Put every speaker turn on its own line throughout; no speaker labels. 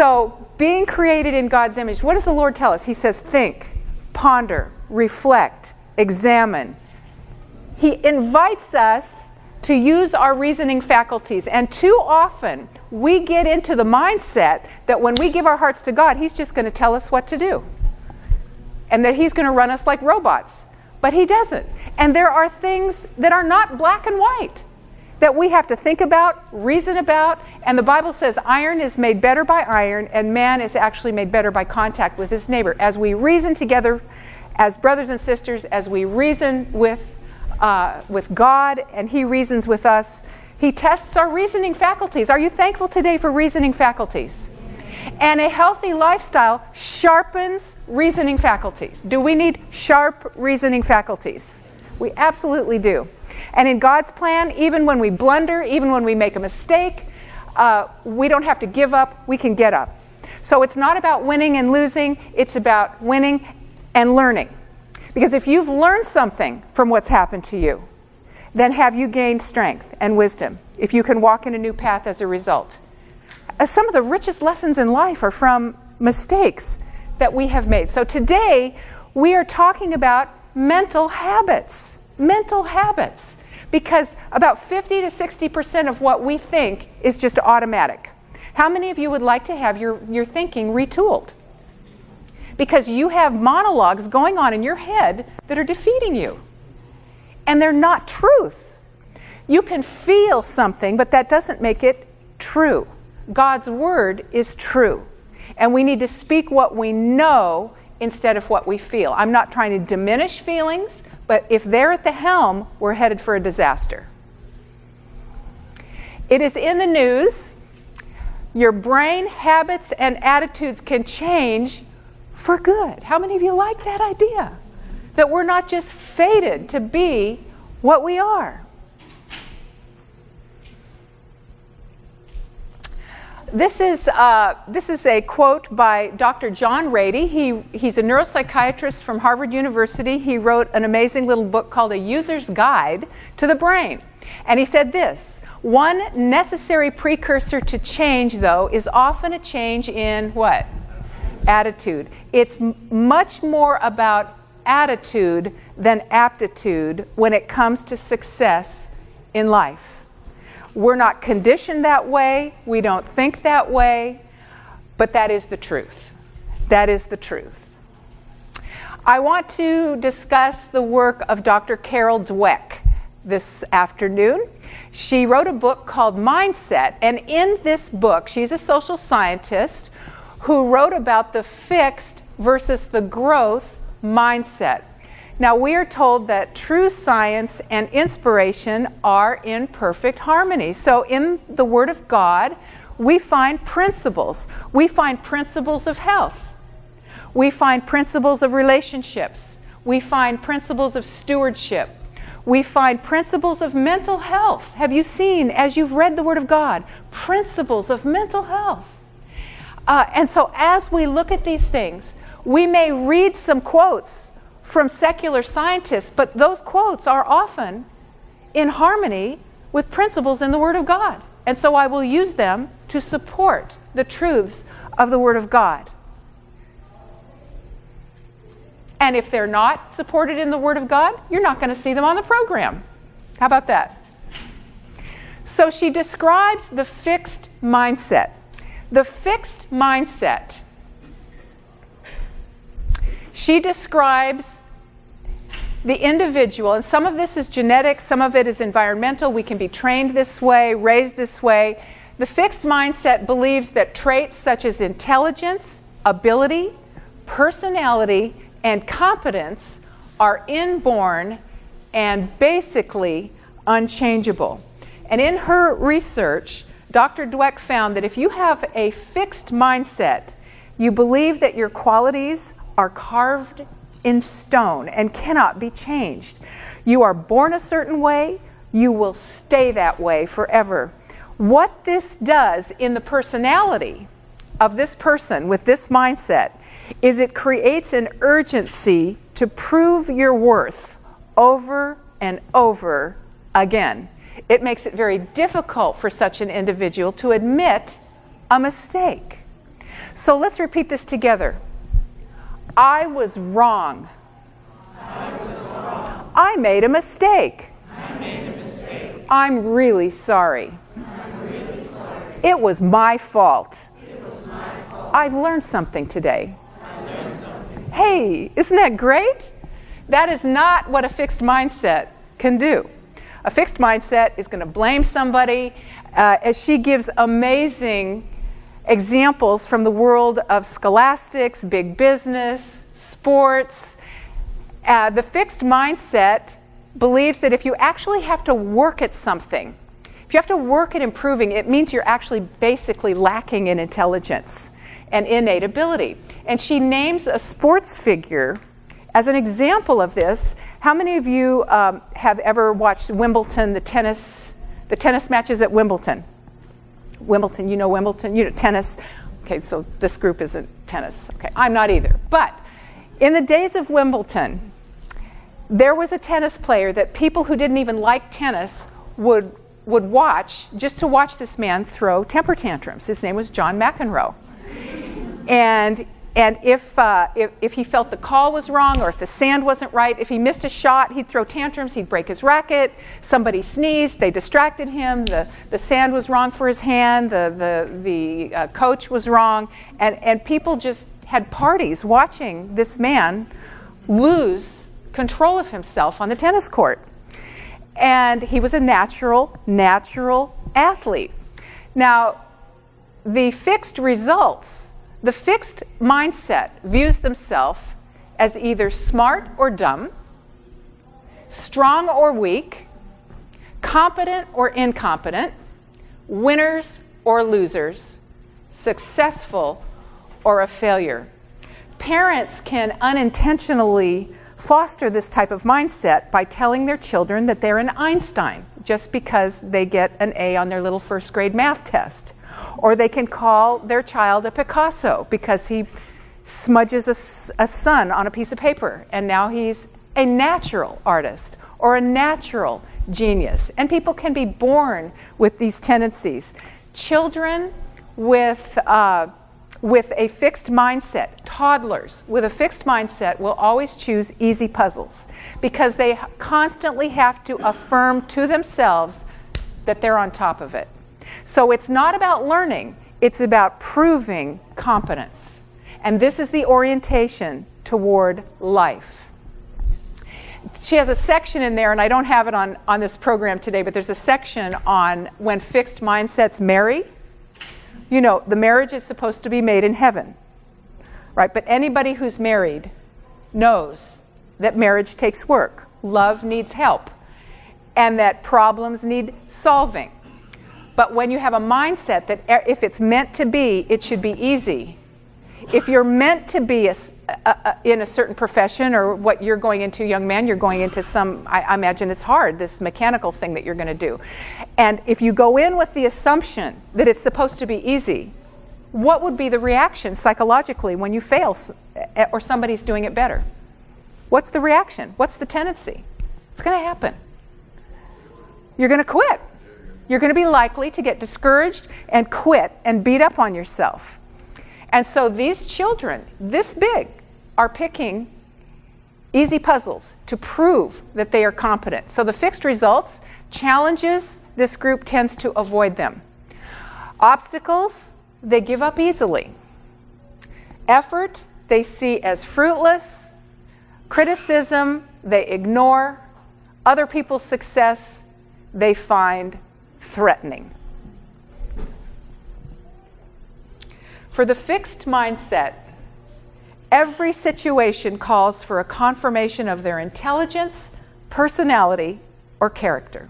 so, being created in God's image, what does the Lord tell us? He says, think, ponder, reflect, examine. He invites us to use our reasoning faculties. And too often, we get into the mindset that when we give our hearts to God, He's just going to tell us what to do. And that He's going to run us like robots. But He doesn't. And there are things that are not black and white that we have to think about, reason about. And the Bible says iron is made better by iron, and man is actually made better by contact with his neighbor. As we reason together as brothers and sisters, as we reason with, uh, with God and He reasons with us, He tests our reasoning faculties. Are you thankful today for reasoning faculties? And a healthy lifestyle sharpens reasoning faculties. Do we need sharp reasoning faculties? We absolutely do. And in God's plan, even when we blunder, even when we make a mistake, uh, we don't have to give up, we can get up. So it's not about winning and losing, it's about winning and learning. Because if you've learned something from what's happened to you, then have you gained strength and wisdom if you can walk in a new path as a result. Uh, some of the richest lessons in life are from mistakes that we have made. So today, we are talking about mental habits. Mental habits. Because about 50 to 60% of what we think is just automatic. How many of you would like to have your, your thinking retooled? Because you have monologues going on in your head that are defeating you. And they're not truth. You can feel something, but that doesn't make it true. God's word is true. And we need to speak what we know instead of what we feel. I'm not trying to diminish feelings, but if they're at the helm, we're headed for a disaster. It is in the news. Your brain habits and attitudes can change for good. How many of you like that idea? That we're not just fated to be what we are. This is, uh, this is a quote by Dr. John Ratey. He, he's a neuropsychiatrist from Harvard University. He wrote an amazing little book called A User's Guide to the Brain. And he said this One necessary precursor to change, though, is often a change in what? Attitude. It's m- much more about attitude than aptitude when it comes to success in life. We're not conditioned that way, we don't think that way, but that is the truth. That is the truth. I want to discuss the work of Dr. Carol Dweck this afternoon. She wrote a book called Mindset, and in this book, she's a social scientist who wrote about the fixed versus the growth mindset. Now, we are told that true science and inspiration are in perfect harmony. So, in the Word of God, we find principles. We find principles of health. We find principles of relationships. We find principles of stewardship. We find principles of mental health. Have you seen, as you've read the Word of God, principles of mental health? Uh, and so, as we look at these things, we may read some quotes from secular scientists, but those quotes are often in harmony with principles in the Word of God. And so I will use them to support the truths of the Word of God. And if they're not supported in the Word of God, you're not going to see them on the program. How about that? So she describes the fixed mindset. The fixed mindset. She describes the individual, and some of this is genetic, some of it is environmental. We can be trained this way, raised this way. The fixed mindset believes that traits such as intelligence, ability, personality, and competence are inborn and basically unchangeable. And in her research, Dr. Dweck found that if you have a fixed mindset, you believe that your qualities are carved in stone and cannot be changed. You are born a certain way, you will stay that way forever. What this does in the personality of this person with this mindset is it creates an urgency to prove your worth over and over again. It makes it very difficult for such an individual to admit a mistake. So let's repeat this together. I was wrong.
I,
made a mistake. I'm really sorry. It was my fault. I've learned something today. Hey, isn't that great? That is not what a fixed mindset can do. A fixed mindset is going to blame somebody, uh, as she gives amazing examples from the world of scholastics, big business, sports. Uh, the fixed mindset believes that if you actually have to work at something, if you have to work at improving, it means you're actually basically lacking in intelligence and innate ability. And she names a sports figure as an example of this. How many of you um, have ever watched Wimbledon, the tennis, the tennis matches at Wimbledon? Wimbledon, you know Wimbledon, you know tennis. Okay, so this group isn't tennis. Okay, I'm not either. But in the days of Wimbledon, there was a tennis player that people who didn't even like tennis would would watch just to watch this man throw temper tantrums. His name was John McEnroe. And and if, uh, if, if, he felt the call was wrong or if the sand wasn't right, if he missed a shot, he'd throw tantrums, he'd break his racket. Somebody sneezed, they distracted him. The, the sand was wrong for his hand, the, the, the uh, coach was wrong. And, and people just had parties watching this man lose control of himself on the tennis court. And he was a natural, natural athlete. Now, the fixed results the fixed mindset views themselves as either smart or dumb, strong or weak, competent or incompetent, winners or losers, successful or a failure. Parents can unintentionally foster this type of mindset by telling their children that they're an Einstein just because they get an A on their little first grade math test. Or they can call their child a Picasso because he smudges a, a sun on a piece of paper and now he's a natural artist or a natural genius. And people can be born with these tendencies. Children with, uh, with a fixed mindset, toddlers with a fixed mindset, will always choose easy puzzles because they constantly have to affirm to themselves that they're on top of it. So it's not about learning, it's about proving competence. And this is the orientation toward life. She has a section in there, and I don't have it on, on this program today, but there's a section on when fixed mindsets marry. You know, the marriage is supposed to be made in heaven, right? But anybody who's married knows that marriage takes work, love needs help, and that problems need solving. But when you have a mindset that if it's meant to be, it should be easy. If you're meant to be a, a, a, in a certain profession or what you're going into, young man, you're going into some, I, I imagine it's hard, this mechanical thing that you're going to do. And if you go in with the assumption that it's supposed to be easy, what would be the reaction psychologically when you fail or somebody's doing it better? What's the reaction? What's the tendency? It's going to happen. You're going to quit you're going to be likely to get discouraged and quit and beat up on yourself. And so these children, this big, are picking easy puzzles to prove that they are competent. So the fixed results, challenges, this group tends to avoid them. Obstacles, they give up easily. Effort, they see as fruitless. Criticism, they ignore. Other people's success, they find threatening. For the fixed mindset, every situation calls for a confirmation of their intelligence, personality, or character.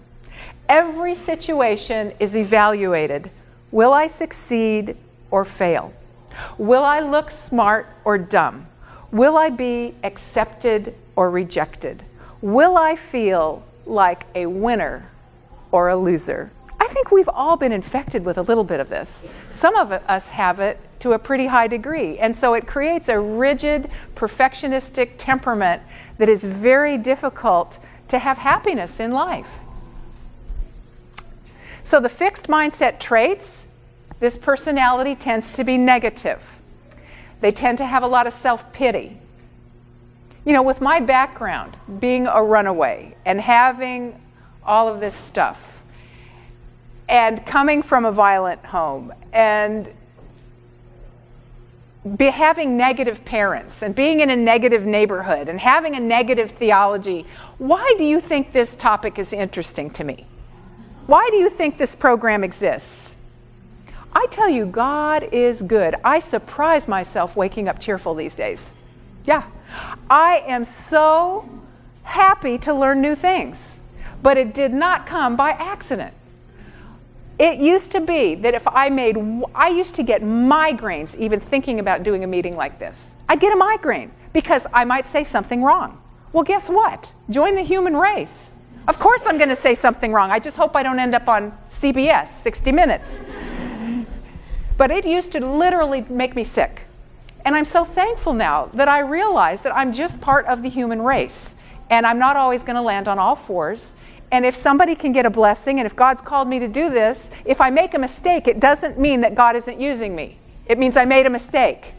Every situation is evaluated. Will I succeed or fail? Will I look smart or dumb? Will I be accepted or rejected? Will I feel like a winner or a loser? Think we've all been infected with a little bit of this. Some of us have it to a pretty high degree. And so it creates a rigid, perfectionistic temperament that is very difficult to have happiness in life. So the fixed mindset traits, this personality tends to be negative. They tend to have a lot of self pity. You know, with my background, being a runaway and having all of this stuff, and coming from a violent home, and be having negative parents, and being in a negative neighborhood, and having a negative theology, why do you think this topic is interesting to me? Why do you think this program exists? I tell you, God is good. I surprise myself waking up cheerful these days. Yeah. I am so happy to learn new things, but it did not come by accident. It used to be that if I made, I used to get migraines even thinking about doing a meeting like this. I'd get a migraine because I might say something wrong. Well, guess what? Join the human race. Of course, I'm going to say something wrong. I just hope I don't end up on CBS, 60 Minutes. But it used to literally make me sick. And I'm so thankful now that I realize that I'm just part of the human race. And I'm not always going to land on all fours. And if somebody can get a blessing, and if God's called me to do this, if I make a mistake, it doesn't mean that God isn't using me. It means I made a mistake.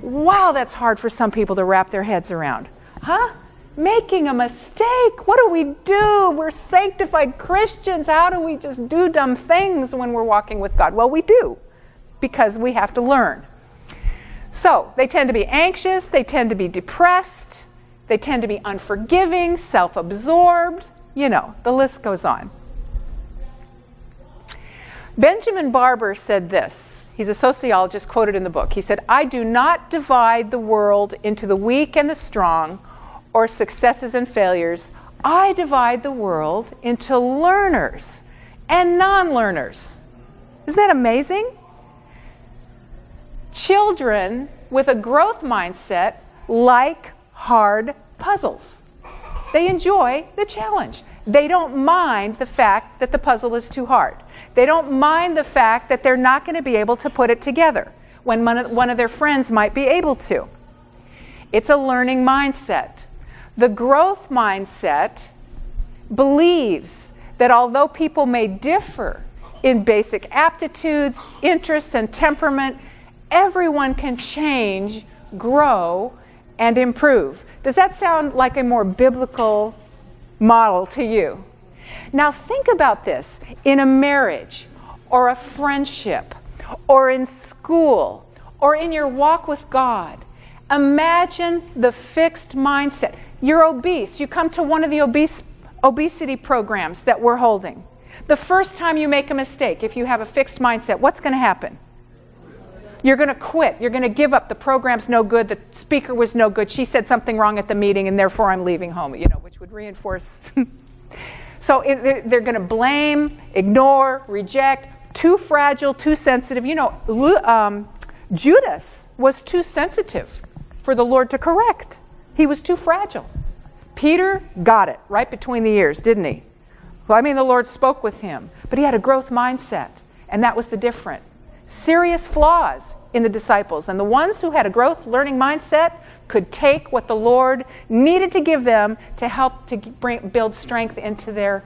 Wow, that's hard for some people to wrap their heads around. Huh? Making a mistake? What do we do? We're sanctified Christians. How do we just do dumb things when we're walking with God? Well, we do because we have to learn. So they tend to be anxious, they tend to be depressed, they tend to be unforgiving, self absorbed. You know, the list goes on. Benjamin Barber said this. He's a sociologist quoted in the book. He said, I do not divide the world into the weak and the strong, or successes and failures. I divide the world into learners and non learners. Isn't that amazing? Children with a growth mindset like hard puzzles. They enjoy the challenge. They don't mind the fact that the puzzle is too hard. They don't mind the fact that they're not going to be able to put it together when one of their friends might be able to. It's a learning mindset. The growth mindset believes that although people may differ in basic aptitudes, interests, and temperament, everyone can change, grow, and improve. Does that sound like a more biblical model to you? Now, think about this in a marriage, or a friendship, or in school, or in your walk with God. Imagine the fixed mindset. You're obese. You come to one of the obese, obesity programs that we're holding. The first time you make a mistake, if you have a fixed mindset, what's going to happen? You're going to quit. You're going to give up. The program's no good. The speaker was no good. She said something wrong at the meeting, and therefore I'm leaving home, you know, which would reinforce. so it, they're, going to blame, ignore, reject, too fragile, too sensitive. You know, um, Judas was too sensitive for the Lord to correct, he was too fragile. Peter got it right between the ears, didn't he? Well, I mean, the Lord spoke with him, but he had a growth mindset, and that was the difference serious flaws in the disciples. And the ones who had a growth learning mindset could take what the Lord needed to give them to help to bring, build strength into their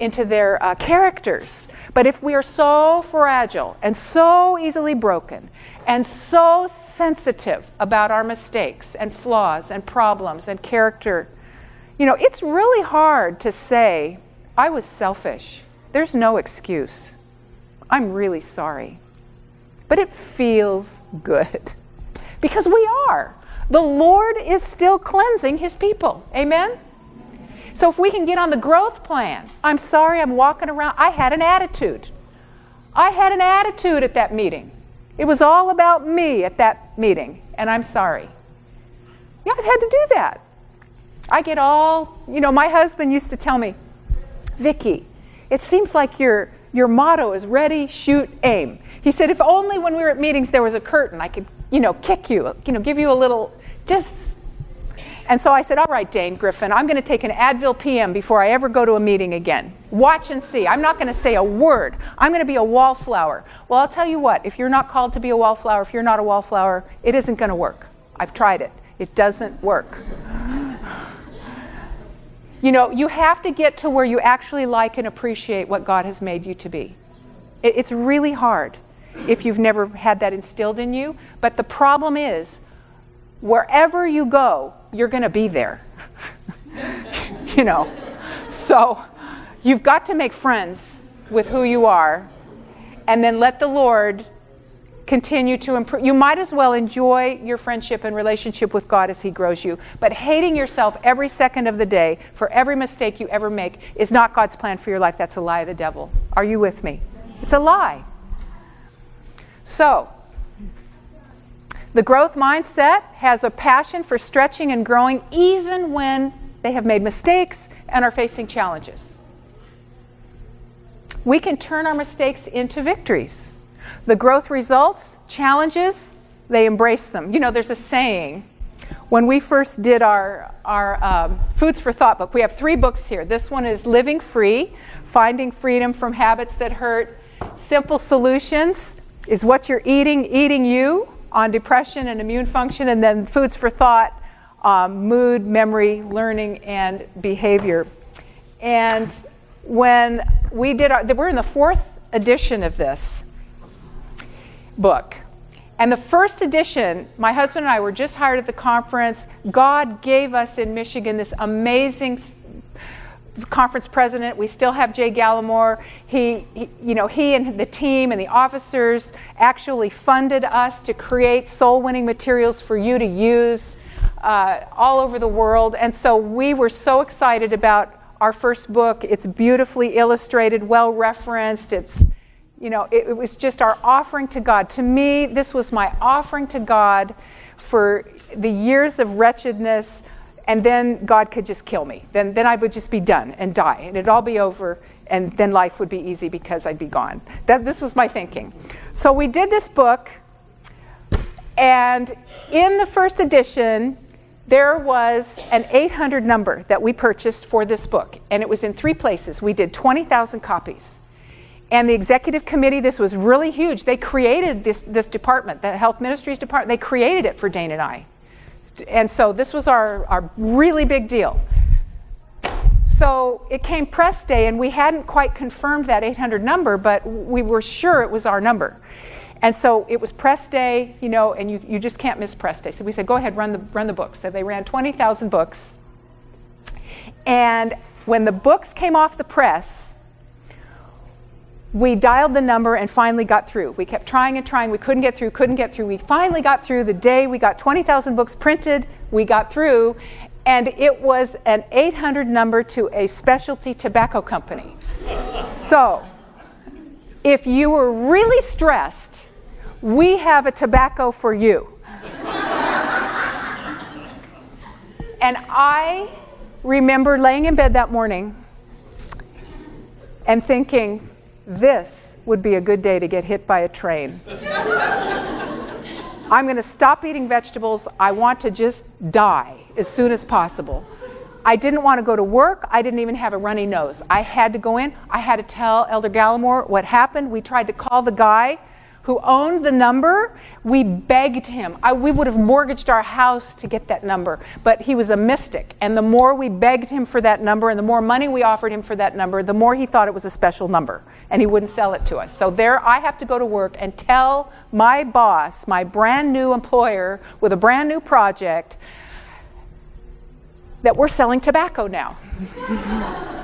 into their uh, characters. But if we are so fragile and so easily broken and so sensitive about our mistakes and flaws and problems and character, you know, it's really hard to say, I was selfish. There's no excuse. I'm really sorry but it feels good because we are. The Lord is still cleansing his people. Amen? So if we can get on the growth plan, I'm sorry I'm walking around. I had an attitude. I had an attitude at that meeting. It was all about me at that meeting, and I'm sorry. Yeah, I've had to do that. I get all, you know, my husband used to tell me, Vicki, it seems like your, your motto is ready, shoot, aim. He said, if only when we were at meetings there was a curtain, I could, you know, kick you, you know, give you a little, just. And so I said, all right, Dane Griffin, I'm going to take an Advil PM before I ever go to a meeting again. Watch and see. I'm not going to say a word. I'm going to be a wallflower. Well, I'll tell you what, if you're not called to be a wallflower, if you're not a wallflower, it isn't going to work. I've tried it. It doesn't work. You know, you have to get to where you actually like and appreciate what God has made you to be. It's really hard if you've never had that instilled in you. But the problem is, wherever you go, you're going to be there. you know, so you've got to make friends with who you are and then let the Lord continue to improve. You might as well enjoy your friendship and relationship with God as He grows you. But hating yourself every second of the day for every mistake you ever make is not God's plan for your life. That's a lie of the devil. Are you with me? It's a lie. So, the growth mindset has a passion for stretching and growing even when they have made mistakes and are facing challenges. We can turn our mistakes into victories. The growth results, challenges, they embrace them. You know, there's a saying. When we first did our, our um, Foods for Thought book, we have three books here. This one is Living Free, Finding Freedom from Habits That Hurt. Simple Solutions is what you're eating, eating you on depression and immune function. And then Foods for Thought, um, mood, memory, learning, and behavior. And when we did our, we're in the fourth edition of this book. And the first edition, my husband and I were just hired at the conference. God gave us in Michigan this amazing conference president. We still have Jay Gallimore. He, he, you know, he and the team and the officers actually funded us to create soul-winning materials for you to use uh, all over the world. And so we were so excited about our first book. It's beautifully illustrated, well referenced. It's you know, it, it, was just our offering to God. To me, this was my offering to God for the years of wretchedness, and then God could just kill me. Then, then I would just be done and die, and it'd all be over, and then life would be easy because I'd be gone. That, this was my thinking. So we did this book, and in the first edition, there was an 800 number that we purchased for this book, and it was in three places. We did 20,000 copies. And the executive committee, this was really huge. They created this, this department, the health ministries department, they created it for Dane and I. And so this was our, our really big deal. So it came press day, and we hadn't quite confirmed that 800 number, but we were sure it was our number. And so it was press day, you know, and you, you just can't miss press day. So we said, go ahead, run the, run the books. So they ran 20,000 books. And when the books came off the press, we dialed the number and finally got through. We kept trying and trying. We couldn't get through, couldn't get through. We finally got through the day we got 20,000 books printed. We got through, and it was an 800 number to a specialty tobacco company. so, if you were really stressed, we have a tobacco for you. and I remember laying in bed that morning and thinking, this would be a good day to get hit by a train. I'm going to stop eating vegetables. I want to just die as soon as possible. I didn't want to go to work. I didn't even have a runny nose. I had to go in. I had to tell Elder Gallimore what happened. We tried to call the guy who owned the number, we begged him. I, we would have mortgaged our house to get that number, but he was a mystic. And the more we begged him for that number and the more money we offered him for that number, the more he thought it was a special number and he wouldn't sell it to us. So there I have to go to work and tell my boss, my brand new employer with a brand new project, that we're selling tobacco now.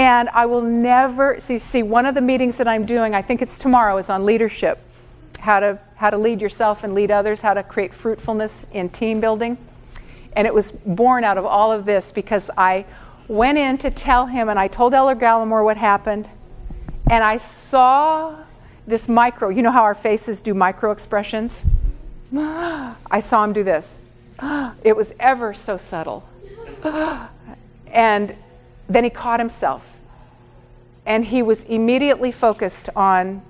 And I will never see, see one of the meetings that I'm doing, I think it's tomorrow, is on leadership. How to how to lead yourself and lead others, how to create fruitfulness in team building. And it was born out of all of this because I went in to tell him and I told Elder Gallimore what happened. And I saw this micro, you know how our faces do micro expressions? I saw him do this. It was ever so subtle. And then he caught himself And he was immediately focused on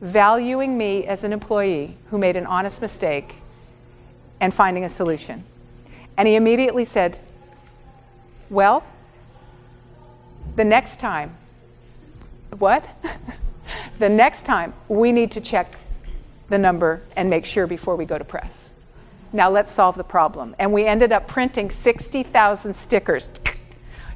valuing me as an employee who made an honest mistake and finding a solution. And he immediately said, Well, the next time, what? the next time we need to check the number and make sure before we go to press. Now let's solve the problem. And we ended up printing 60,000 stickers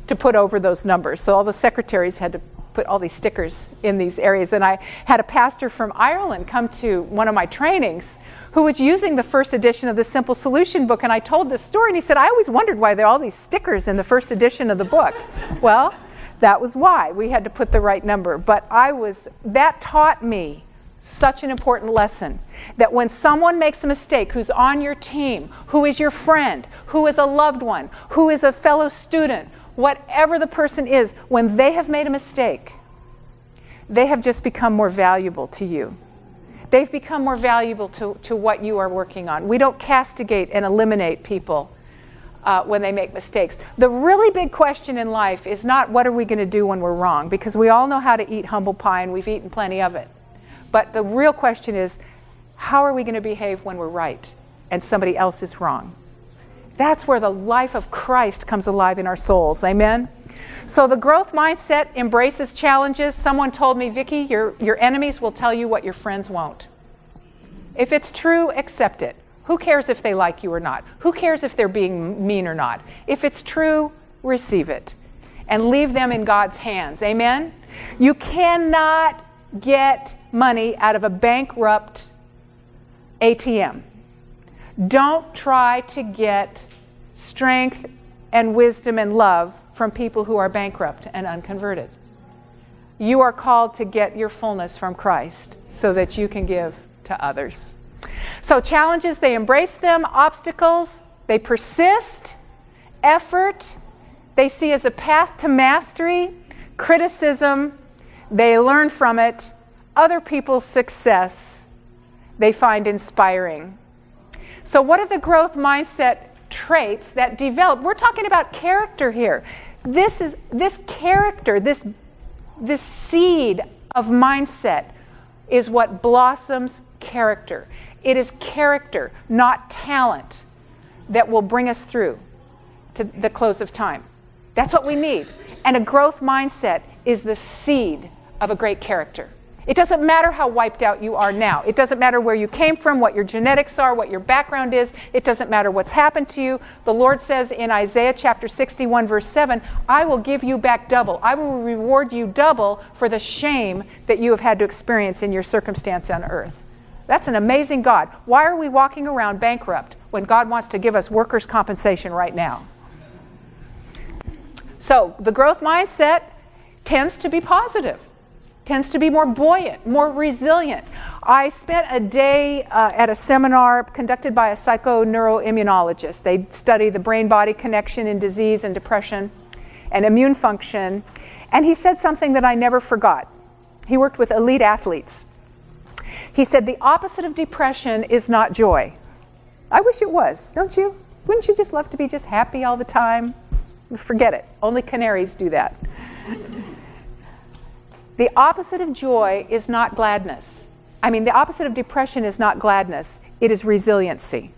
to put over those numbers. So all the secretaries had to put all these stickers in these areas. And I had a pastor from Ireland come to one of my trainings who was using the first edition of the Simple Solution book. And I told this story, and he said, I always wondered why there are all these stickers in the first edition of the book. well, that was why we had to put the right number. But I was, that taught me such an important lesson that when someone makes a mistake who's on your team, who is your friend, who is a loved one, who is a fellow student, whatever the person is, when they have made a mistake, they have just become more valuable to you. They've become more valuable to, to what you are working on. We don't castigate and eliminate people uh, when they make mistakes. The really big question in life is not what are we going to do when we're wrong, because we all know how to eat humble pie and we've eaten plenty of it. But the real question is how are we going to behave when we're right and somebody else is wrong? That's where the life of Christ comes alive in our souls. Amen? So the growth mindset embraces challenges. Someone told me, Vicki, your, your enemies will tell you what your friends won't. If it's true, accept it. Who cares if they like you or not? Who cares if they're being mean or not? If it's true, receive it and leave them in God's hands. Amen? You cannot get money out of a bankrupt ATM. Don't try to get strength and wisdom and love from people who are bankrupt and unconverted. You are called to get your fullness from Christ so that you can give to others. So, challenges, they embrace them, obstacles, they persist, effort, they see as a path to mastery, criticism, they learn from it, other people's success they find inspiring. So, what are the growth mindset traits that develop? We're talking about character here. This is this character, this this seed of mindset is what blossoms character. It is character, not talent, that will bring us through to the close of time. That's what we need. And a growth mindset is the seed of a great character. It doesn't matter how wiped out you are now. It doesn't matter where you came from, what your genetics are, what your background is. It doesn't matter what's happened to you. The Lord says in Isaiah chapter 61, verse 7, I will give you back double. I will reward you double for the shame that you have had to experience in your circumstance on earth. That's an amazing God. Why are we walking around bankrupt when God wants to give us workers' compensation right now? So, the growth mindset tends to be positive tends to be more buoyant, more resilient. I spent a day uh, at a seminar conducted by a psychoneuroimmunologist. They study the brain body connection in disease and depression and immune function. And he said something that I never forgot. He worked with elite athletes. He said, The opposite of depression is not joy. I wish it was, don't you? Wouldn't you just love to be just happy all the time? Forget it. Only canaries do that. The opposite of joy is not gladness. I mean, the opposite of depression is not gladness, it is resiliency.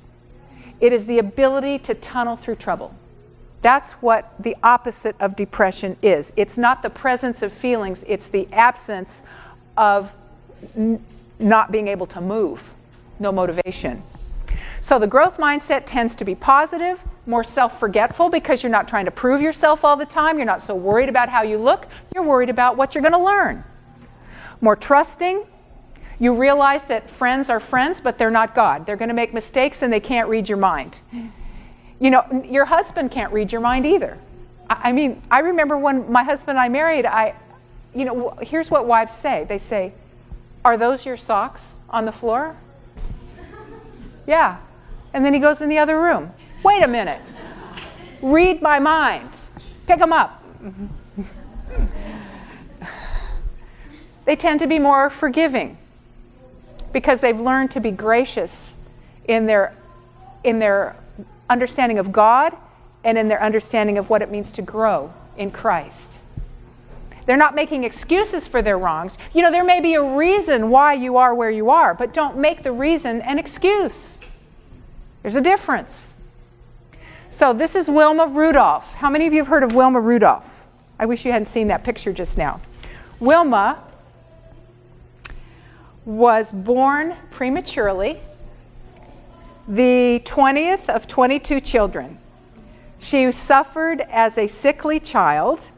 It is the ability to tunnel through trouble. That's what the opposite of depression is. It's not the presence of feelings, it's the absence of n- not being able to move, no motivation. So the growth mindset tends to be positive, more self forgetful because you're not trying to prove yourself all the time. You're not so worried about how you look. You're worried about what you're going to learn. More trusting. You realize that friends are friends, but they're not God. They're going to make mistakes and they can't read your mind. You know, your husband can't read your mind either. I, mean, I remember when my husband and I married, I, you know, here's what wives say they say, Are those your socks on the floor? Yeah. And then he goes in the other room. Wait a minute. Read my mind. Pick them up. they tend to be more forgiving because they've learned to be gracious in their, in their understanding of God and in their understanding of what it means to grow in Christ. They're not making excuses for their wrongs. You know, there may be a reason why you are where you are, but don't make the reason an excuse. There's a difference. So, this is Wilma Rudolph. How many of you have heard of Wilma Rudolph? I wish you hadn't seen that picture just now. Wilma was born prematurely, the 20th of 22 children. She suffered as a sickly child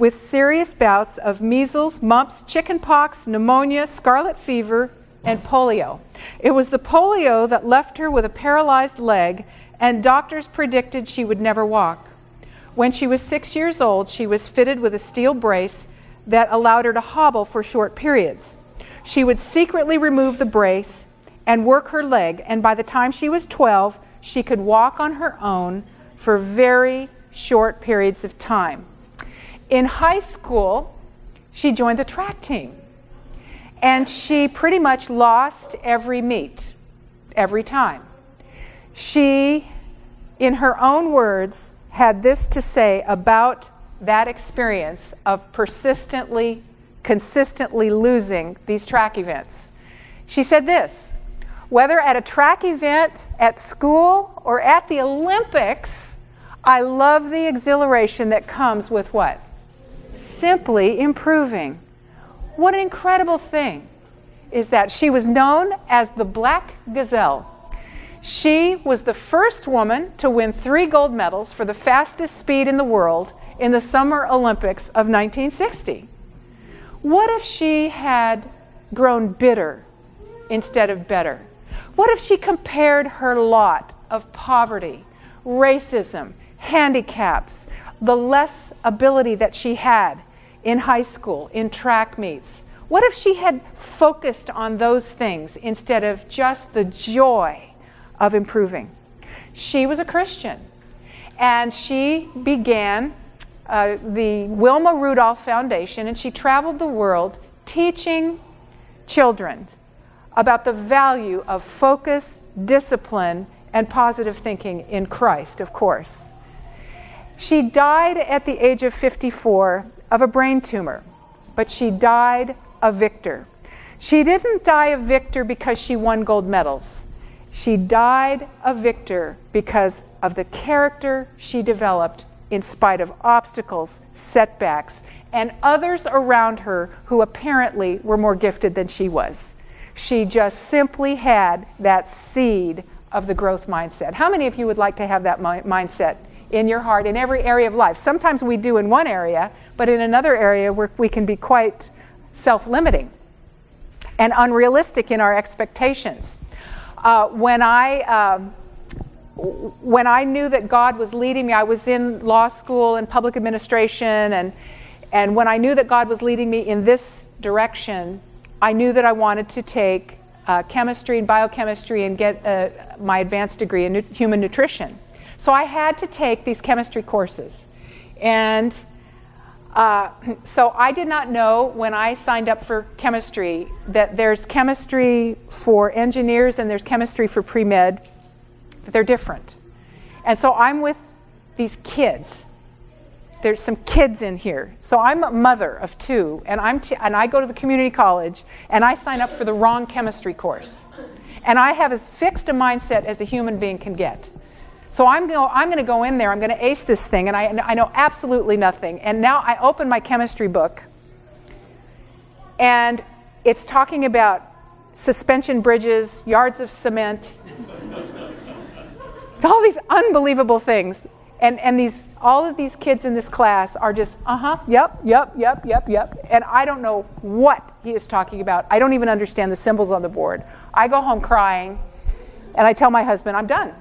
with serious bouts of measles, mumps, chickenpox, pneumonia, scarlet fever, and polio. It was the polio that left her with a paralyzed leg, and doctors predicted she would never walk. When she was six years old, she was fitted with a steel brace that allowed her to hobble for short periods. She would secretly remove the brace and work her leg, and by the time she was 12, she could walk on her own for very short periods of time. In high school, she joined the track team. And she pretty much lost every meet, every time. She, in her own words, had this to say about that experience of persistently, consistently losing these track events. She said this whether at a track event, at school, or at the Olympics, I love the exhilaration that comes with what? Simply improving. What an incredible thing is that she was known as the Black Gazelle. She was the first woman to win three gold medals for the fastest speed in the world in the Summer Olympics of 1960. What if she had grown bitter instead of better? What if she compared her lot of poverty, racism, handicaps, the less ability that she had in high school, in track meets? What if she had focused on those things instead of just the joy of improving? She was a Christian, and she began uh, the Wilma Rudolph Foundation, and she traveled the world teaching children about the value of focus, discipline, and positive thinking in Christ, of course. She died at the age of 54 of a brain tumor, but she died a victor. She didn't die a victor because she won gold medals. She died a victor because of the character she developed in spite of obstacles, setbacks, and others around her who apparently were more gifted than she was. She just simply had that seed of the growth mindset. How many of you would like to have that mi- mindset in your heart in every area of life? Sometimes we do in one area, but in another area where we can be quite self limiting and unrealistic in our expectations. Uh, when I um, when I knew that God was leading me, I was in law school and public administration, and, and when I knew that God was leading me in this direction, I knew that I wanted to take uh, chemistry and biochemistry and get uh, my advanced degree in nu- human nutrition. So I had to take these chemistry courses. And uh, so I did not know when I signed up for chemistry that there's chemistry for engineers and there's chemistry for pre med but they're different. And so I'm with these kids. There's some kids in here. So I'm a mother of two, and, I'm t- and I go to the community college, and I sign up for the wrong chemistry course. And I have as fixed a mindset as a human being can get. So I'm, go- I'm going to go in there, I'm going to ace this thing, and I, I know absolutely nothing. And now I open my chemistry book, and it's talking about suspension bridges, yards of cement, all these unbelievable things. And, and these, all of these kids in this class are just, uh huh, yep, yep, yep, yep, yep. And I don't know what he is talking about. I don't even understand the symbols on the board. I go home crying, and I tell my husband, I'm done.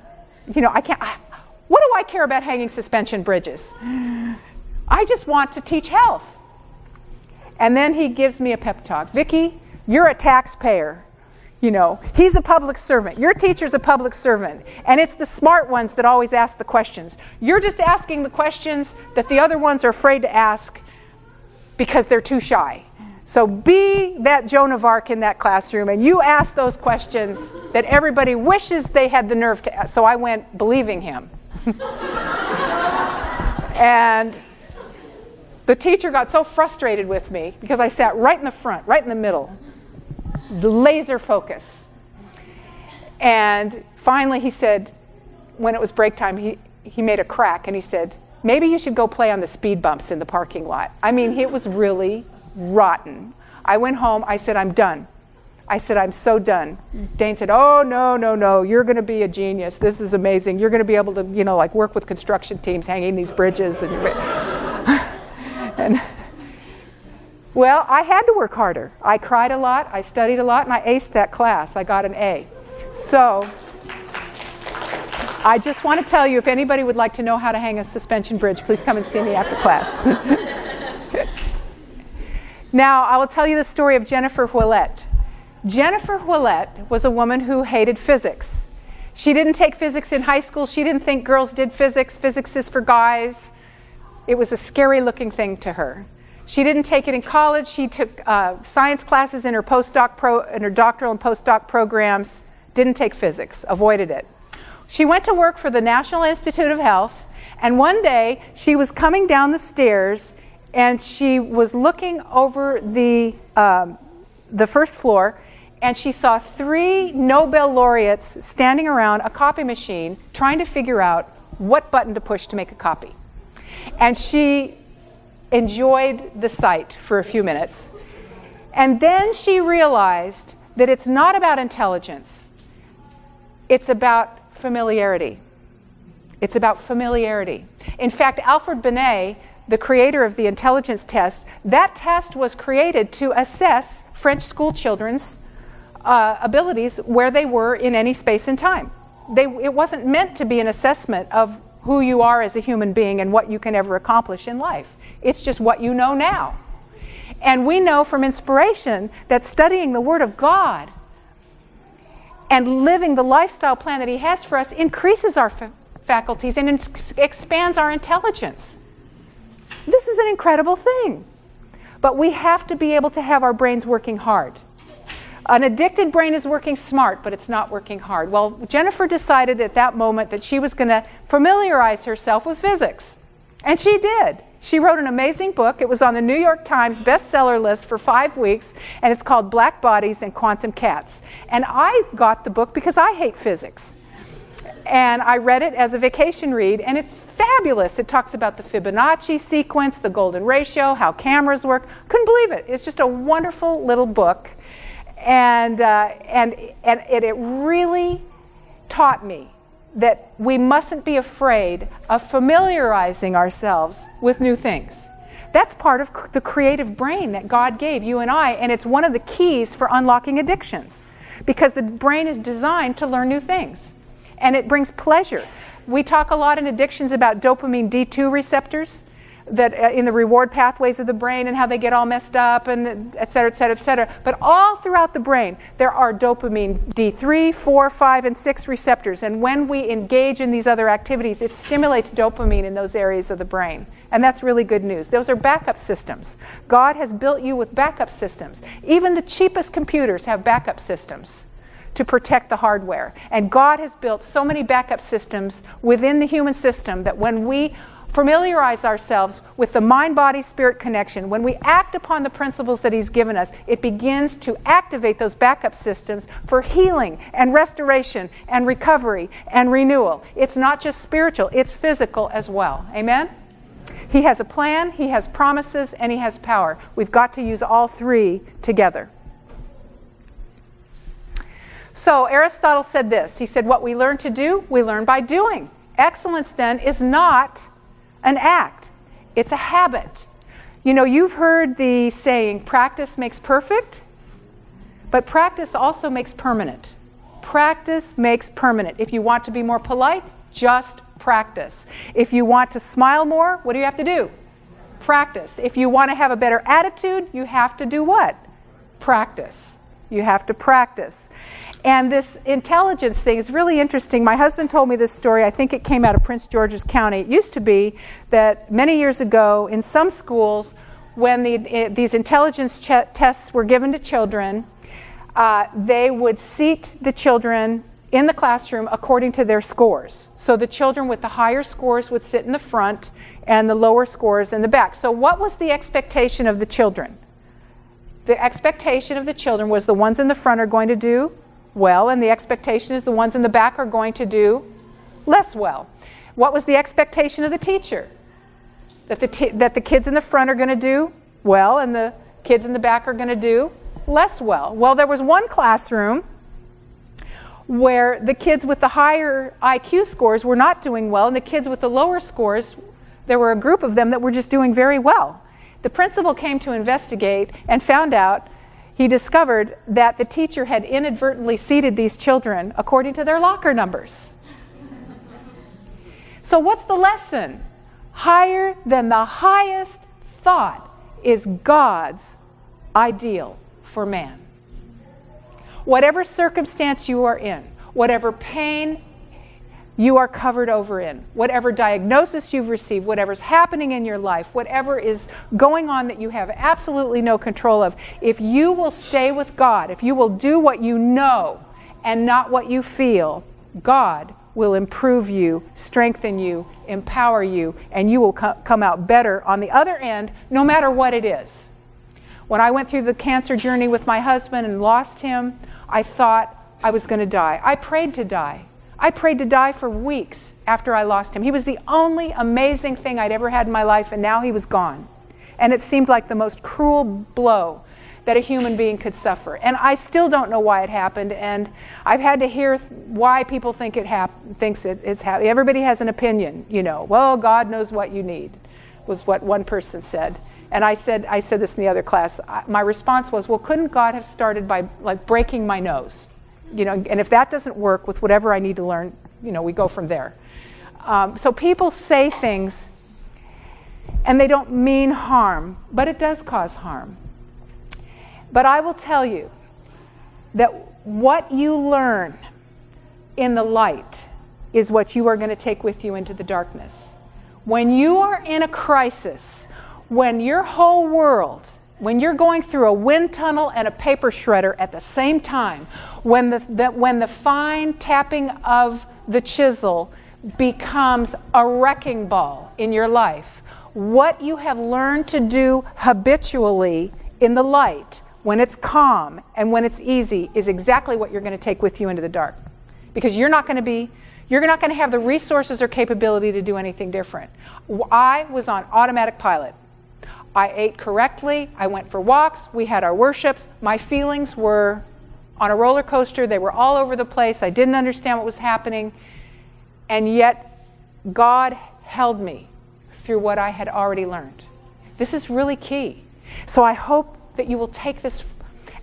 You know, I can't, I, what do I care about hanging suspension bridges? I just want to teach health. And then he gives me a pep talk. Vicki, you're a taxpayer. You know, he's a public servant. Your teacher's a public servant. And it's the smart ones that always ask the questions. You're just asking the questions that the other ones are afraid to ask because they're too shy. So be that Joan of Arc in that classroom and you ask those questions that everybody wishes they had the nerve to ask. So I went believing him. and the teacher got so frustrated with me because I sat right in the front, right in the middle, the laser focus. And finally, he said, when it was break time, he, he made a crack and he said, Maybe you should go play on the speed bumps in the parking lot. I mean, it was really rotten. I went home, I said, I'm done. I said, I'm so done. Dane said, Oh, no, no, no, you're going to be a genius. This is amazing. You're going to be able to, you know, like work with construction teams hanging these bridges. And, and well, I had to work harder. I cried a lot, I studied a lot, and I aced that class. I got an A. So, I just want to tell you if anybody would like to know how to hang a suspension bridge, please come and see me after class. now, I will tell you the story of Jennifer Ouellette. Jennifer Ouellette was a woman who hated physics. She didn't take physics in high school. She didn't think girls did physics. Physics is for guys. It was a scary looking thing to her. She didn't take it in college. She took uh, science classes in her postdoc pro, in her doctoral and postdoc programs. Didn't take physics. Avoided it. She went to work for the National Institute of Health, and one day she was coming down the stairs and she was looking over the, um, the first floor and she saw three Nobel laureates standing around a copy machine trying to figure out what button to push to make a copy. And she enjoyed the sight for a few minutes. And then she realized that it's not about intelligence, it's about familiarity. It's about familiarity. In fact, Alfred Binet, the creator of the intelligence test, that test was created to assess French school children's uh, abilities where they were in any space and time. They, it wasn't meant to be an assessment of who you are as a human being and what you can ever accomplish in life. It's just what you know now. And we know from inspiration that studying the Word of God and living the lifestyle plan that He has for us increases our fa- faculties and expands our intelligence. This is an incredible thing. But we have to be able to have our brains working hard. An addicted brain is working smart, but it's not working hard. Well, Jennifer decided at that moment that she was going to familiarize herself with physics. And she did. She wrote an amazing book. It was on the New York Times bestseller list for five weeks, and it's called Black Bodies and Quantum Cats. And I got the book because I hate physics. And I read it as a vacation read, and it's fabulous. It talks about the Fibonacci sequence, the golden ratio, how cameras work. Couldn't believe it. It's just a wonderful little book. And, uh, and, and it, it really taught me that we mustn't be afraid of familiarizing ourselves with new things. That's part of the creative brain that God gave you and I, and it's one of the keys for unlocking addictions because the brain is designed to learn new things and it brings pleasure. We talk a lot in addictions about dopamine D2 receptors that uh, in the reward pathways of the brain and how they get all messed up and et cetera, et cetera, et cetera. But all throughout the brain, there are dopamine D3, 4, 5, and 6 receptors. And when we engage in these other activities, it stimulates dopamine in those areas of the brain. And that's really good news. Those are backup systems. God has built you with backup systems. Even the cheapest computers have backup systems to protect the hardware. And God has built so many backup systems within the human system that when we familiarize ourselves with the mind body spirit connection, when we act upon the principles that He's given us, it begins to activate those backup systems for healing and restoration and recovery and renewal. It's not just spiritual, it's physical as well. Amen? He has a plan, He has promises, and He has power. We've got to use all three together. So, Aristotle said this He said, What we learn to do, we learn by doing. Excellence, then, is not an act, it's a habit. You know, you've heard the saying, practice makes perfect, but practice also makes permanent. Practice makes permanent. If you want to be more polite, just practice. If you want to smile more, what do you have to do? Practice. If you want to have a better attitude, you have to do what? Practice. You have to practice. And this intelligence thing is really interesting. My husband told me this story. I think it came out of Prince George's County. It used to be that many years ago, in some schools, when the, eh, these intelligence ch- tests were given to children, uh, they would seat the children in the classroom according to their scores. So the children with the higher scores would sit in the front and the lower scores in the back. So, what was the expectation of the children? The expectation of the children was the ones in the front are going to do well, and the expectation is the ones in the back are going to do less well. What was the expectation of the teacher? That the, t- that the kids in the front are going to do well, and the kids in the back are going to do less well. Well, there was one classroom where the kids with the higher IQ scores were not doing well, and the kids with the lower scores, there were a group of them that were just doing very well. The principal came to investigate and found out he discovered that the teacher had inadvertently seated these children according to their locker numbers. So, what's the lesson? Higher than the highest thought is God's ideal for man. Whatever circumstance you are in, whatever pain you are covered over in, whatever diagnosis you've received, whatever's happening in your life, whatever is going on that you have absolutely no control of, if you will stay with God, if you will do what you know and not what you feel, God will improve you, strengthen you, empower you, and you will co- come out better on the other end, no matter what it is. When I went through the cancer journey with my husband and lost him, I thought I was going to die. I prayed to die. I prayed to die for weeks after I lost him. He was the only amazing thing I'd ever had in my life, and now he was gone. And it seemed like the most cruel blow that a human being could suffer. And I still don't know why it happened, and I've had to hear why people think it hap- thinks it, it's happening. Everybody has an opinion, you know. Well, God knows what you need, was what one person said. And I said, I said this in the other class. My response was, well, couldn't God have started by like breaking my nose? You know, and if that doesn't work with whatever I need to learn, you know, we go from there. Um, so people say things and they don't mean harm, but it does cause harm. But I will tell you that what you learn in the light is what you are going to take with you into the darkness. When you are in a crisis, when your whole world, when you're going through a wind tunnel and a paper shredder at the same time, when the, the, when the fine tapping of the chisel becomes a wrecking ball in your life, what you have learned to do habitually in the light when it's calm and when it's easy is exactly what you're going to take with you into the dark. Because you're not going to be, you're not going to have the resources or capability to do anything different. I was on automatic pilot. I ate correctly. I went for walks. We had our worships. My feelings were on a roller coaster. They were all over the place. I didn't understand what was happening. And yet, God held me through what I had already learned. This is really key. So I hope that you will take this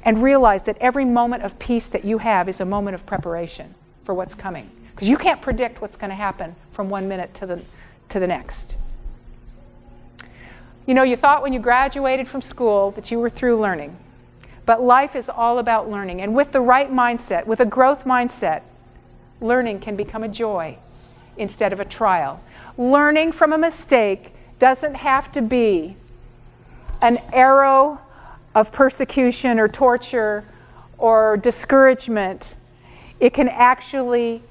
and realize that every moment of peace that you have is a moment of preparation for what's coming. Because you can't predict what's going to happen from one minute to the, to the next. You know, you thought when you graduated from school that you were through learning. But life is all about learning. And with the right mindset, with a growth mindset, learning can become a joy instead of a trial. Learning from a mistake doesn't have to be an arrow of persecution or torture or discouragement, it can actually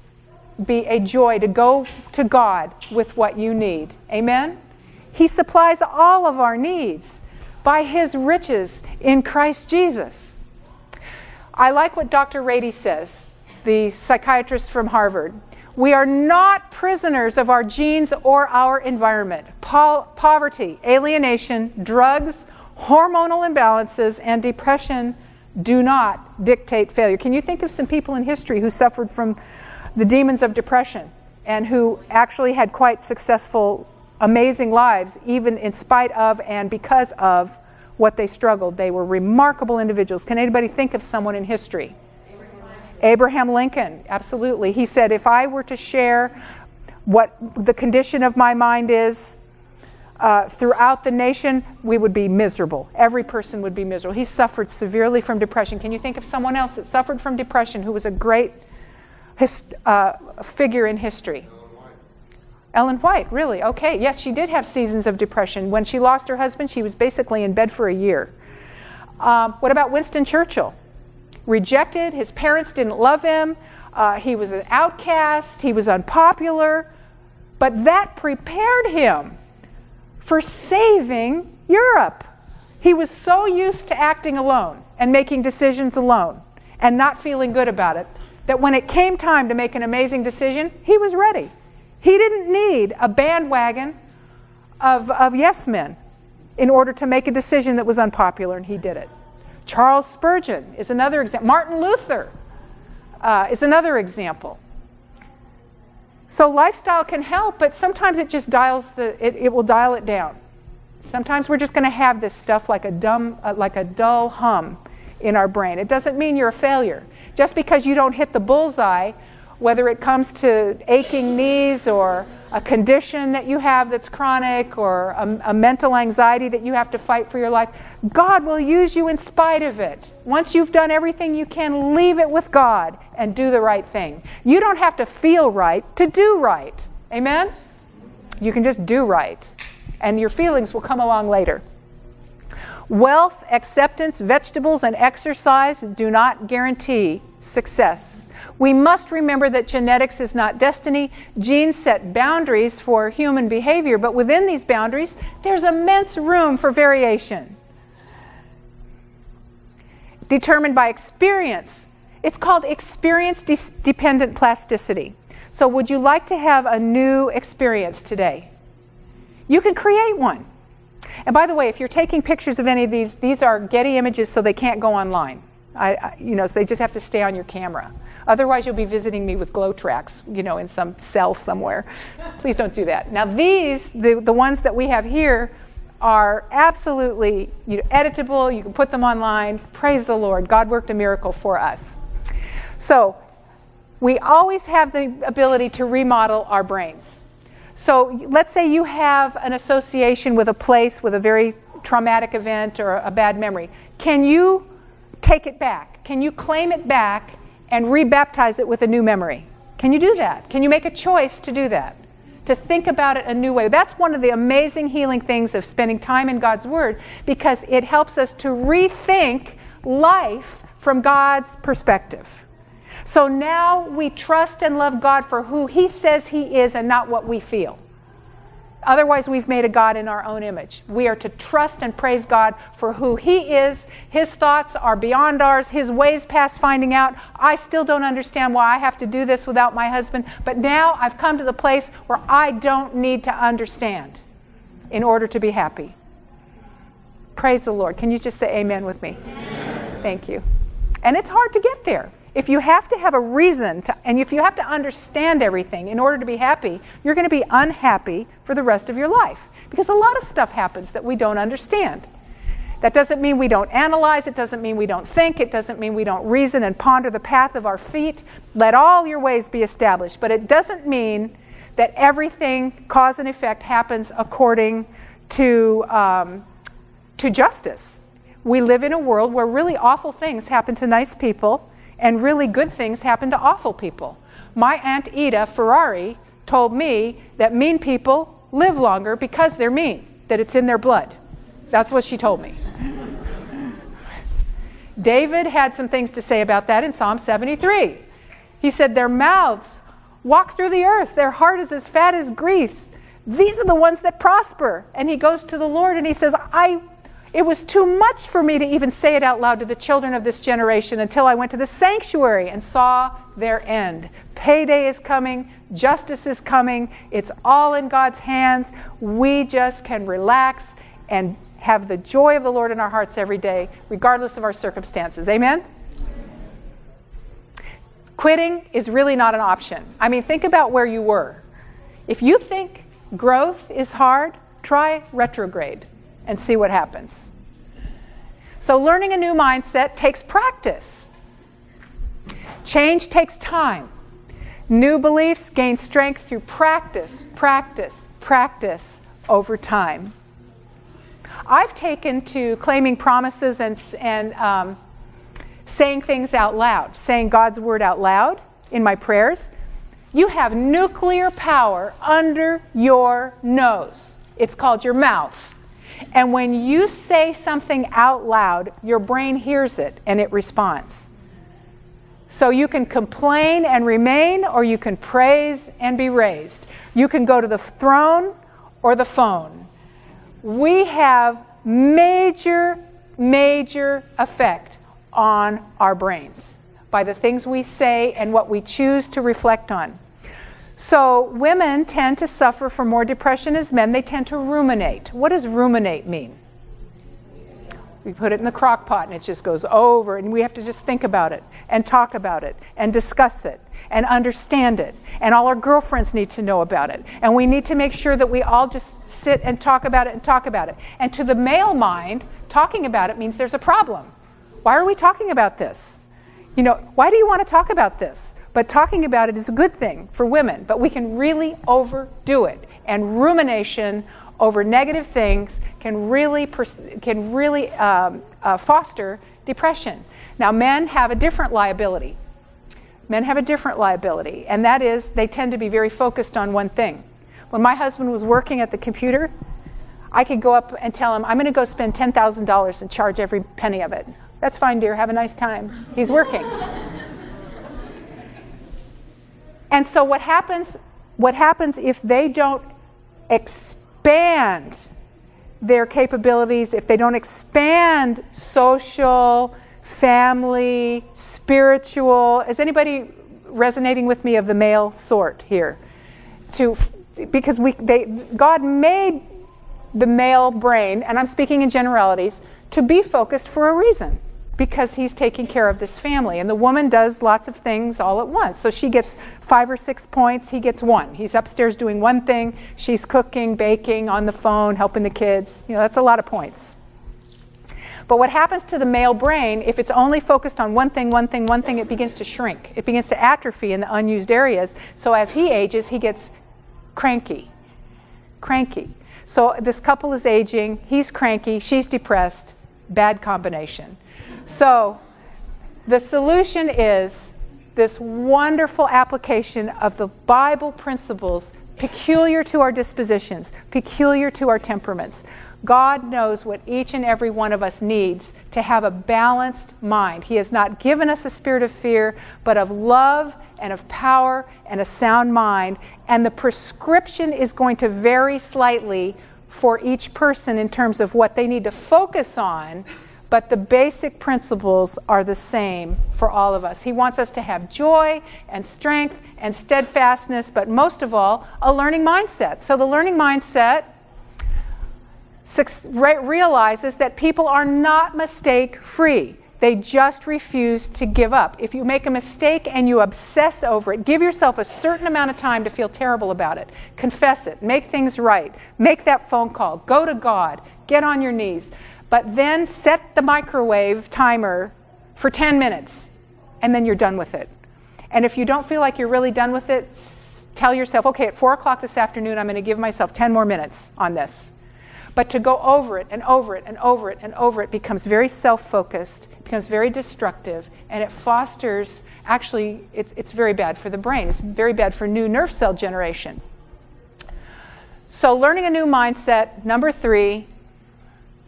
be a joy to go to God with what you need. Amen? He supplies all of our needs by His riches in Christ Jesus. I like what Dr. Ratey says, the psychiatrist from Harvard. We are not prisoners of our genes or our environment. Po- poverty, alienation, drugs, hormonal imbalances and depression do not dictate failure. Can you think of some people in history who suffered from the demons of depression and who actually had quite successful, amazing lives, even in spite of and because of what they struggled? They were remarkable individuals. Can anybody think of someone in history? Abraham Lincoln, absolutely. He said, If I were to share what the condition of my mind is, uh, throughout the nation, we would be miserable. Every person would be miserable. He suffered severely from depression. Can you think of someone else that suffered from depression who was a great hist- uh, figure in history? Ellen White, really? Okay, yes, she did have seasons of depression. When she lost her husband, she was basically in bed for a year. Um, what about Winston Churchill? Rejected, his parents didn't love him. Uh, he was an outcast. He was unpopular. But that prepared him for saving Europe. He was so used to acting alone and making decisions alone and not feeling good about it that when it came time to make an amazing decision, he was ready. He didn't need a bandwagon of, of yes men in order to make a decision that was unpopular, and he did it. Charles Spurgeon is another example. Martin Luther uh, is another example. So lifestyle can help, but sometimes it just dials the it, it will dial it down. Sometimes we're just going to have this stuff like a dumb uh, like a dull hum in our brain. It doesn't mean you're a failure. Just because you don't hit the bullseye, whether it comes to aching knees or a condition that you have that's chronic or a, a, mental anxiety that you have to fight for your life, God will use you in spite of it. Once you've done everything you can, leave it with God and do the right thing. You don't have to feel right to do right. Amen? You can just do right, and your feelings will come along later. Wealth, acceptance, vegetables, and exercise do not guarantee success. We must remember that genetics is not destiny. Genes set boundaries for human behavior, but within these boundaries, there's immense room for variation. Determined by experience. It's called experience de- dependent plasticity. So, would you like to have a new experience today? You can create one. And by the way, if you're taking pictures of any of these, these are Getty images, so they can't go online. I, I, you know, so they just have to stay on your camera. Otherwise, you'll be visiting me with glow tracks, you know, in some cell somewhere. Please don't do that. Now, these, the, the ones that we have here, are absolutely you know, editable. You can put them online. Praise the Lord. God worked a miracle for us. So, we always have the ability to remodel our brains. So, let's say you have an association with a place with a very traumatic event or a bad memory. Can you take it back? Can you claim it back and rebaptize it with a new memory? Can you do that? Can you make a choice to do that? To think about it a new way. That's one of the amazing healing things of spending time in God's Word because it helps us to rethink life from God's perspective. So now we trust and love God for who He says He is and not what we feel. Otherwise, we've made a God in our own image. We are to trust and praise God for who He is. His thoughts are beyond ours, His ways past finding out. I still don't understand why I have to do this without my husband, but now I've come to the place where I don't need to understand in order to be happy. Praise the Lord. Can you just say amen with me? Amen. Thank you. And it's hard to get there. If you have to have a reason to, and if you have to understand everything in order to be happy, you're going to be unhappy for the rest of your life because a lot of stuff happens that we don't understand. That doesn't mean we don't analyze, it doesn't mean we don't think, it doesn't mean we don't reason and ponder the path of our feet. Let all your ways be established. But it doesn't mean that everything, cause and effect, happens according to, um, to justice. We live in a world where really awful things happen to nice people and really good things happen to awful people. My Aunt Ida Ferrari told me that mean people live longer because they're mean, that it's in their blood. That's what she told me. David had some things to say about that in Psalm 73. He said, Their mouths walk through the earth, their heart is as fat as grease. These are the ones that prosper. And he goes to the Lord and he says, I it was too much for me to even say it out loud to the children of this generation until I went to the sanctuary and saw their end. Payday is coming, justice is coming, it's all in God's hands. We just can relax and have the joy of the Lord in our hearts every day, regardless of our circumstances. Amen? Quitting is really not an option. I mean, think about where you were. If you think growth is hard, try retrograde and see what happens. So, learning a new mindset takes practice. Change takes time. New beliefs gain strength through practice, practice, practice over time. I've taken to claiming promises and, and um, saying things out loud, saying God's word out loud in my prayers. You have nuclear power under your nose. It's called your mouth. And when you say something out loud, your brain hears it and it responds. So you can complain and remain, or you can praise and be raised. You can go to the throne or the phone. We have major, major effect on our brains by the things we say and what we choose to reflect on. So, women tend to suffer from more depression as men. They tend to ruminate. What does ruminate mean? We put it in the crock pot and it just goes over, and we have to just think about it and talk about it and discuss it and understand it. And all our girlfriends need to know about it. And we need to make sure that we all just sit and talk about it and talk about it. And to the male mind, talking about it means there's a problem. Why are we talking about this? You know, why do you want to talk about this? But talking about it is a good thing for women, but we can really overdo it. And rumination over negative things can really, pers- can really um, uh, foster depression. Now, men have a different liability. Men have a different liability, and that is they tend to be very focused on one thing. When my husband was working at the computer, I could go up and tell him, I'm going to go spend $10,000 and charge every penny of it. That's fine, dear. Have a nice time. He's working. And so what happens what happens if they don't expand their capabilities, if they don't expand social, family, spiritual, is anybody resonating with me of the male sort here? To because we they God made the male brain, and I'm speaking in generalities, to be focused for a reason because he's taking care of this family. And the woman does lots of things all at once. So she gets five or six points, he gets one. He's upstairs doing one thing, she's cooking, baking, on the phone, helping the kids. You know, that's a lot of points. But what happens to the male brain, if it's only focused on one thing, one thing, one thing, it begins to shrink. It begins to atrophy in the unused areas. So as he ages, he gets cranky. Cranky. So this couple is aging, he's cranky, she's depressed. Bad combination. So, the solution is this wonderful application of the Bible principles peculiar to our dispositions, peculiar to our temperaments. God knows what each and every one of us needs to have a balanced mind. He has not given us a spirit of fear, but of love and of power and a sound mind. And the prescription is going to vary slightly for each person in terms of what they need to focus on but the basic principles are the same for all of us. He wants us to have joy and strength and steadfastness, but most of all, a learning mindset. So the learning mindset realizes that people are not mistake free. They just refuse to give up. If you make a mistake and you obsess over it, give yourself a certain amount of time to feel terrible about it. Confess it. Make things right. Make that phone call. Go to God. Get on your knees but then set the microwave timer for 10 minutes and then you're done with it. And if you don't feel like you're really done with it, tell yourself, okay, at 4 o'clock this afternoon, I'm going to give myself 10 more minutes on this. But to go over it and over it and over it and over it becomes very self focused, becomes very destructive, and it fosters actually, it's, it's very bad for the brain. It's very bad for new nerve cell generation. So, learning a new mindset, number three,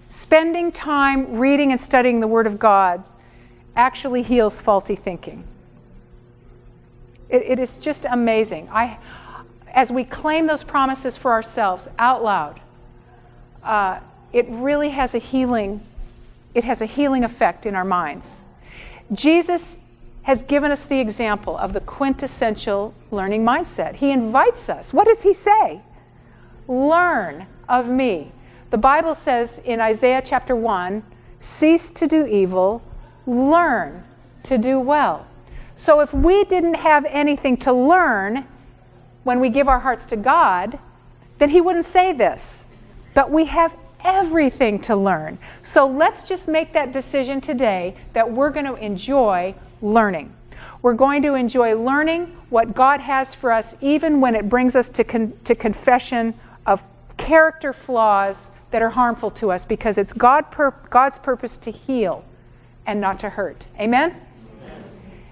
spending time reading and studying the Word of God actually heals faulty thinking. It, it is just amazing. I, as we claim those promises for ourselves out loud, uh, it really has a healing. It has a healing effect in our minds. Jesus has given us the example of the quintessential learning mindset. He invites us. What does he say? Learn of me. The Bible says in Isaiah chapter 1 cease to do evil, learn to do well. So if we didn't have anything to learn when we give our hearts to God, then He wouldn't say this. But we have everything to learn. So let's just make that decision today that we're going to enjoy learning. We're going to enjoy learning what God has for us, even when it brings us to, con- to confession of character flaws that are harmful to us because it's God pur- God's purpose to heal and not to hurt. Amen? Amen?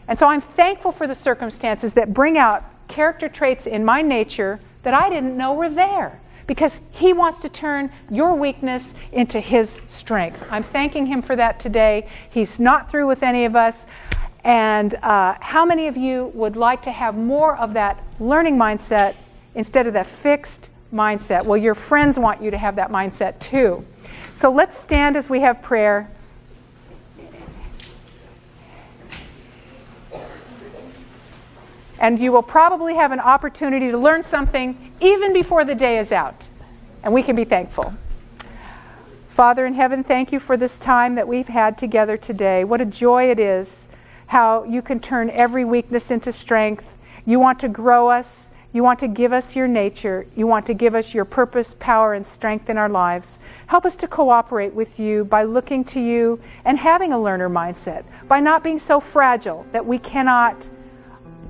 And so I'm thankful for the circumstances that bring out character traits in my nature that I didn't know were there because He wants to turn your weakness into His strength. I'm thanking Him for that today. He's not through with any of us. And uh, how many of you would like to have more of that learning mindset instead of that fixed mindset? Well, your friends want you to have that mindset too. So let's stand as we have prayer. And you will probably have an opportunity to learn something even before the day is out. And we can be thankful. Father in heaven, thank you for this time that we've had together today. What a joy it is how you can turn every weakness into strength. You want to grow us. You want to give us your nature. You want to give us your purpose, power, and strength in our lives. Help us to cooperate with you by looking to you and having a learner mindset, by not being so fragile that we cannot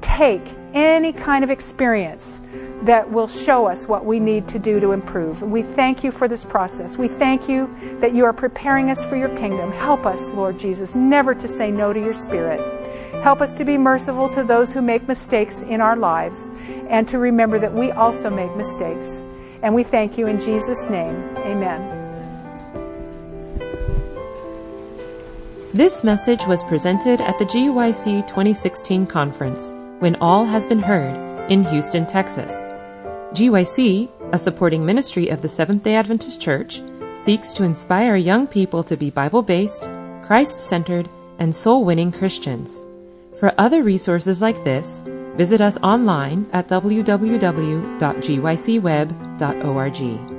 take any kind of experience that will show us what we need to do to improve. we thank you for this process. We thank you that you are preparing us for your kingdom. Help us, Lord Jesus, never to say no to your spirit. Help us to be merciful to those who make mistakes in our lives and to remember that we also make mistakes. And we thank you in Jesus' name. Amen.
This message was presented at the GYC 2016 conference, When All Has Been Heard, in Houston, Texas. GYC, a supporting ministry of the Seventh day Adventist Church, seeks to inspire young people to be Bible based, Christ centered, and soul winning Christians. For other resources like this, visit us online at www.gycweb.org.